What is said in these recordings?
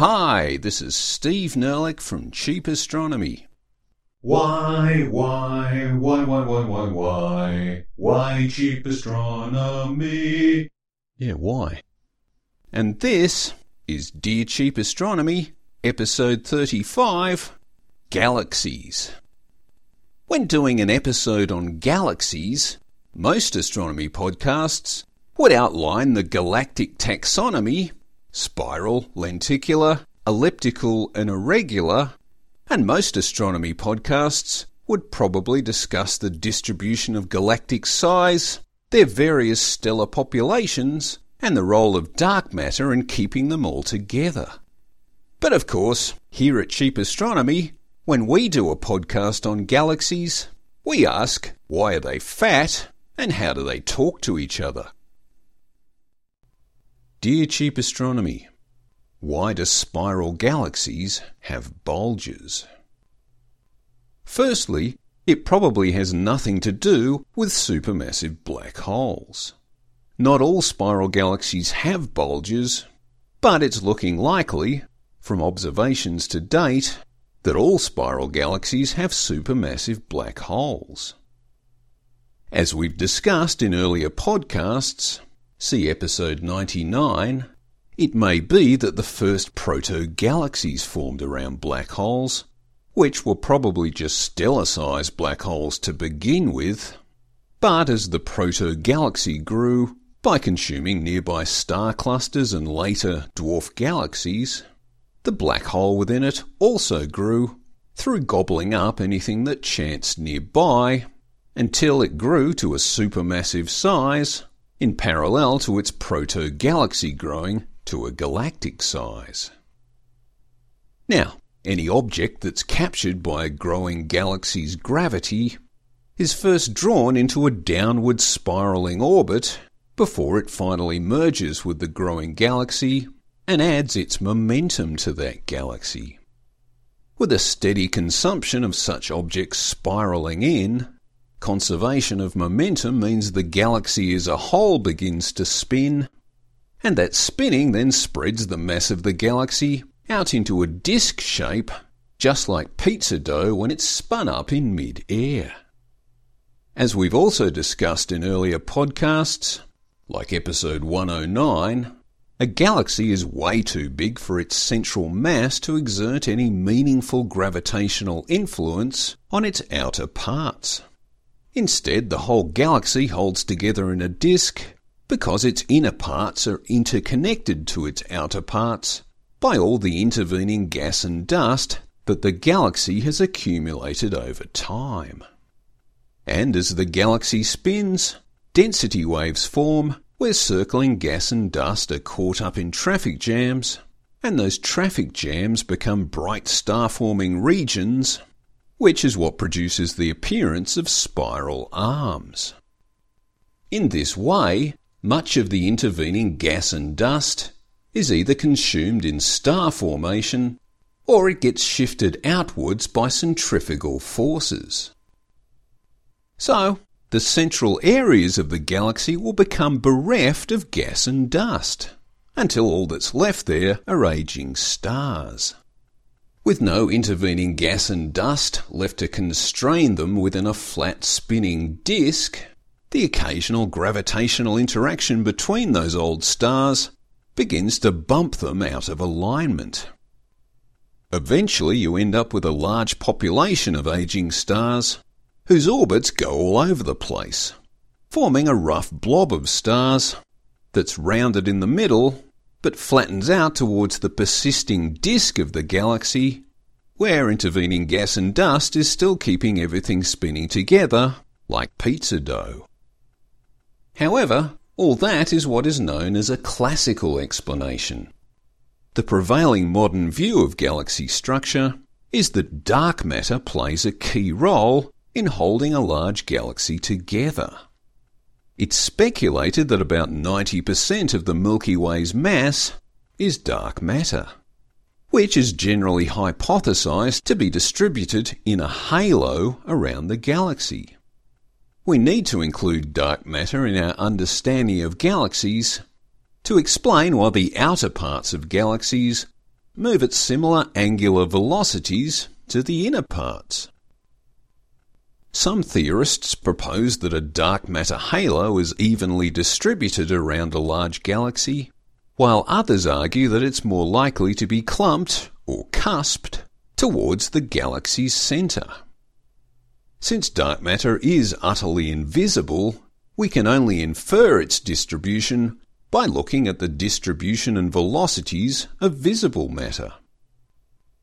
Hi, this is Steve Nerlich from Cheap Astronomy. Why, why, why, why, why, why, why, why cheap astronomy? Yeah, why? And this is Dear Cheap Astronomy, episode 35 Galaxies. When doing an episode on galaxies, most astronomy podcasts would outline the galactic taxonomy spiral, lenticular, elliptical, and irregular, and most astronomy podcasts would probably discuss the distribution of galactic size, their various stellar populations, and the role of dark matter in keeping them all together. But of course, here at Cheap Astronomy, when we do a podcast on galaxies, we ask why are they fat and how do they talk to each other? Dear Cheap Astronomy, why do spiral galaxies have bulges? Firstly, it probably has nothing to do with supermassive black holes. Not all spiral galaxies have bulges, but it's looking likely, from observations to date, that all spiral galaxies have supermassive black holes. As we've discussed in earlier podcasts, See episode 99. It may be that the first proto-galaxies formed around black holes, which were probably just stellar-sized black holes to begin with, but as the proto-galaxy grew, by consuming nearby star clusters and later dwarf galaxies, the black hole within it also grew through gobbling up anything that chanced nearby until it grew to a supermassive size in parallel to its proto-galaxy growing to a galactic size. Now, any object that's captured by a growing galaxy's gravity is first drawn into a downward spiraling orbit before it finally merges with the growing galaxy and adds its momentum to that galaxy. With a steady consumption of such objects spiraling in, Conservation of momentum means the galaxy as a whole begins to spin, and that spinning then spreads the mass of the galaxy out into a disk shape, just like pizza dough when it's spun up in mid-air. As we've also discussed in earlier podcasts, like episode 109, a galaxy is way too big for its central mass to exert any meaningful gravitational influence on its outer parts. Instead, the whole galaxy holds together in a disk because its inner parts are interconnected to its outer parts by all the intervening gas and dust that the galaxy has accumulated over time. And as the galaxy spins, density waves form where circling gas and dust are caught up in traffic jams, and those traffic jams become bright star forming regions which is what produces the appearance of spiral arms. In this way, much of the intervening gas and dust is either consumed in star formation or it gets shifted outwards by centrifugal forces. So, the central areas of the galaxy will become bereft of gas and dust until all that's left there are aging stars with no intervening gas and dust left to constrain them within a flat spinning disk, the occasional gravitational interaction between those old stars begins to bump them out of alignment. Eventually, you end up with a large population of aging stars whose orbits go all over the place, forming a rough blob of stars that's rounded in the middle but flattens out towards the persisting disk of the galaxy, where intervening gas and dust is still keeping everything spinning together like pizza dough. However, all that is what is known as a classical explanation. The prevailing modern view of galaxy structure is that dark matter plays a key role in holding a large galaxy together. It's speculated that about 90% of the Milky Way's mass is dark matter, which is generally hypothesized to be distributed in a halo around the galaxy. We need to include dark matter in our understanding of galaxies to explain why the outer parts of galaxies move at similar angular velocities to the inner parts. Some theorists propose that a dark matter halo is evenly distributed around a large galaxy, while others argue that it's more likely to be clumped or cusped towards the galaxy's centre. Since dark matter is utterly invisible, we can only infer its distribution by looking at the distribution and velocities of visible matter.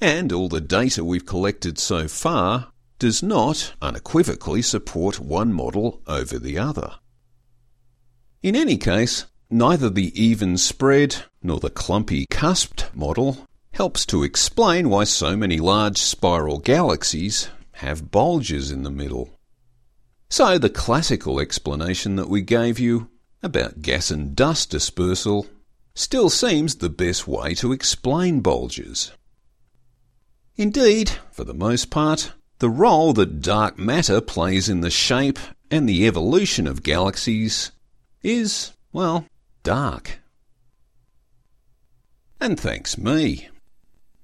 And all the data we've collected so far does not unequivocally support one model over the other. In any case, neither the even spread nor the clumpy cusped model helps to explain why so many large spiral galaxies have bulges in the middle. So the classical explanation that we gave you about gas and dust dispersal still seems the best way to explain bulges. Indeed, for the most part, the role that dark matter plays in the shape and the evolution of galaxies is, well, dark. And thanks me.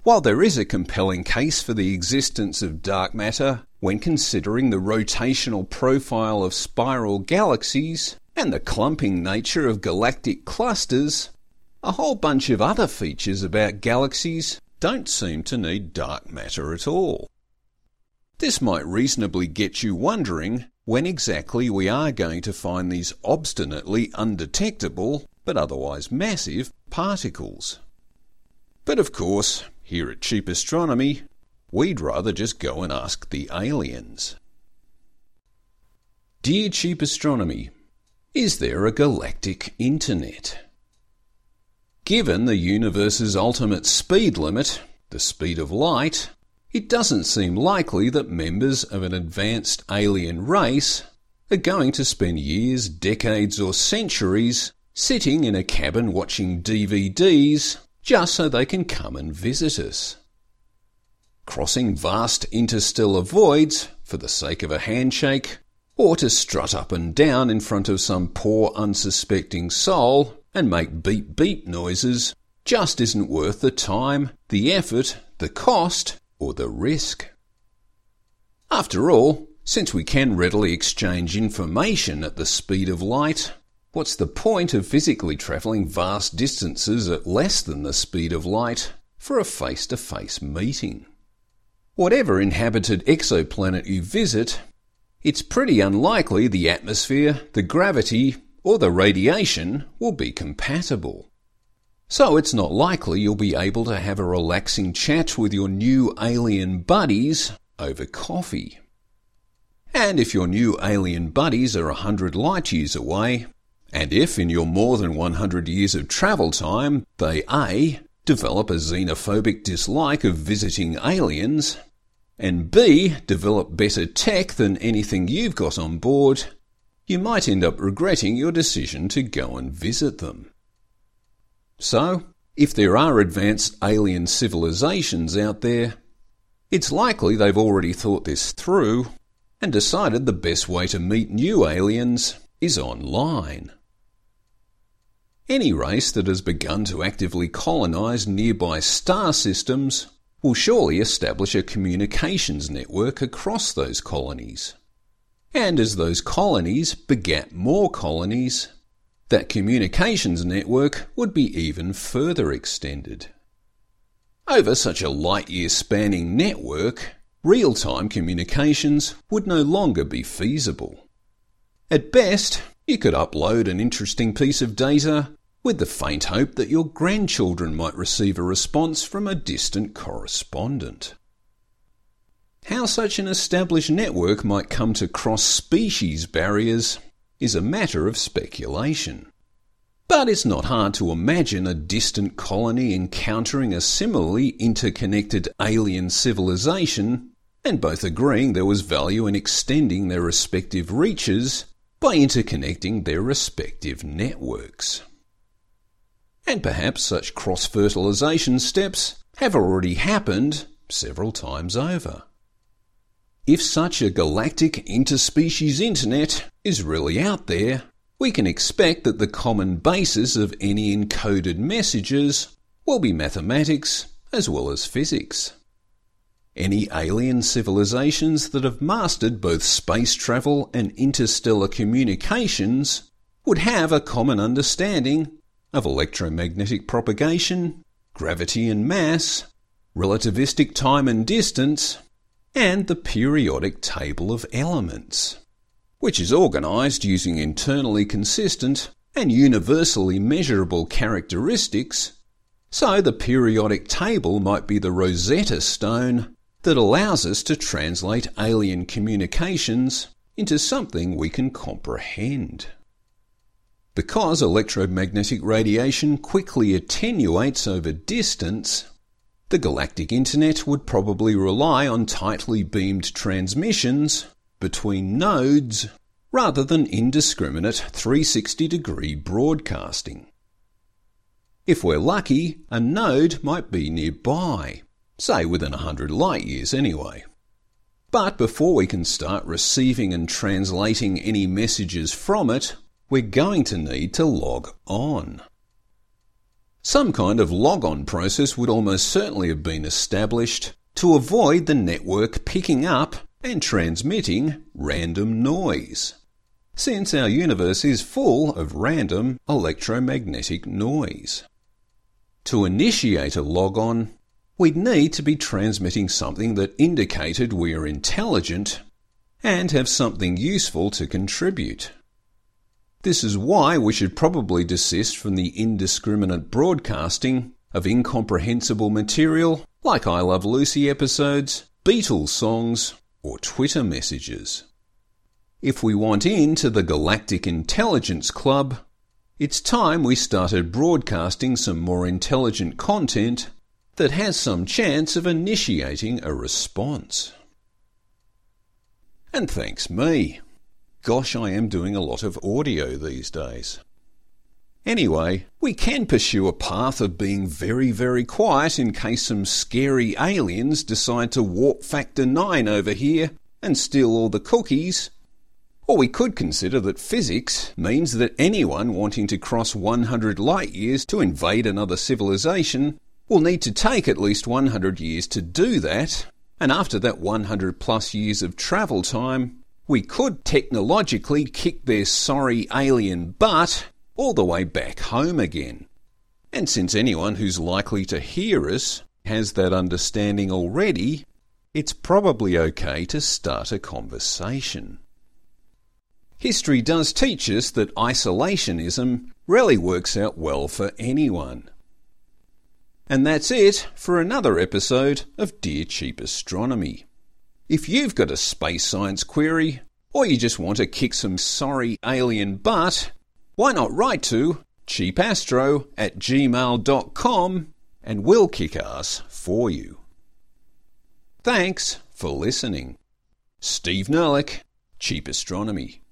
While there is a compelling case for the existence of dark matter when considering the rotational profile of spiral galaxies and the clumping nature of galactic clusters, a whole bunch of other features about galaxies don't seem to need dark matter at all. This might reasonably get you wondering when exactly we are going to find these obstinately undetectable, but otherwise massive, particles. But of course, here at Cheap Astronomy, we'd rather just go and ask the aliens. Dear Cheap Astronomy, is there a galactic internet? Given the universe's ultimate speed limit, the speed of light, it doesn't seem likely that members of an advanced alien race are going to spend years, decades, or centuries sitting in a cabin watching DVDs just so they can come and visit us. Crossing vast interstellar voids for the sake of a handshake, or to strut up and down in front of some poor unsuspecting soul and make beep beep noises just isn't worth the time, the effort, the cost, or the risk. After all, since we can readily exchange information at the speed of light, what's the point of physically travelling vast distances at less than the speed of light for a face to face meeting? Whatever inhabited exoplanet you visit, it's pretty unlikely the atmosphere, the gravity, or the radiation will be compatible. So it's not likely you'll be able to have a relaxing chat with your new alien buddies over coffee. And if your new alien buddies are a hundred light years away, and if in your more than 100 years of travel time they A. develop a xenophobic dislike of visiting aliens, and B. develop better tech than anything you've got on board, you might end up regretting your decision to go and visit them. So, if there are advanced alien civilizations out there, it's likely they've already thought this through and decided the best way to meet new aliens is online. Any race that has begun to actively colonize nearby star systems will surely establish a communications network across those colonies. And as those colonies begat more colonies, that communications network would be even further extended. Over such a light year spanning network, real time communications would no longer be feasible. At best, you could upload an interesting piece of data with the faint hope that your grandchildren might receive a response from a distant correspondent. How such an established network might come to cross species barriers is a matter of speculation. But it's not hard to imagine a distant colony encountering a similarly interconnected alien civilization and both agreeing there was value in extending their respective reaches by interconnecting their respective networks. And perhaps such cross fertilization steps have already happened several times over. If such a galactic interspecies internet is really out there, we can expect that the common basis of any encoded messages will be mathematics, as well as physics. Any alien civilizations that have mastered both space travel and interstellar communications would have a common understanding of electromagnetic propagation, gravity and mass, relativistic time and distance, and the periodic table of elements, which is organised using internally consistent and universally measurable characteristics, so the periodic table might be the Rosetta Stone that allows us to translate alien communications into something we can comprehend. Because electromagnetic radiation quickly attenuates over distance, the galactic internet would probably rely on tightly beamed transmissions between nodes rather than indiscriminate 360 degree broadcasting. If we're lucky, a node might be nearby, say within 100 light years anyway. But before we can start receiving and translating any messages from it, we're going to need to log on. Some kind of log-on process would almost certainly have been established to avoid the network picking up and transmitting random noise since our universe is full of random electromagnetic noise. To initiate a logon, we'd need to be transmitting something that indicated we are intelligent and have something useful to contribute. This is why we should probably desist from the indiscriminate broadcasting of incomprehensible material like I Love Lucy episodes, Beatles songs, or Twitter messages. If we want into the Galactic Intelligence Club, it's time we started broadcasting some more intelligent content that has some chance of initiating a response. And thanks me. Gosh, I am doing a lot of audio these days. Anyway, we can pursue a path of being very, very quiet in case some scary aliens decide to warp factor 9 over here and steal all the cookies or we could consider that physics means that anyone wanting to cross 100 light years to invade another civilization will need to take at least 100 years to do that, and after that 100 plus years of travel time, we could technologically kick their sorry alien butt all the way back home again. And since anyone who's likely to hear us has that understanding already, it's probably okay to start a conversation. History does teach us that isolationism rarely works out well for anyone. And that's it for another episode of Dear Cheap Astronomy. If you've got a space science query, or you just want to kick some sorry alien butt, why not write to cheapastro at gmail.com and we'll kick ass for you. Thanks for listening. Steve Nerlich, Cheap Astronomy.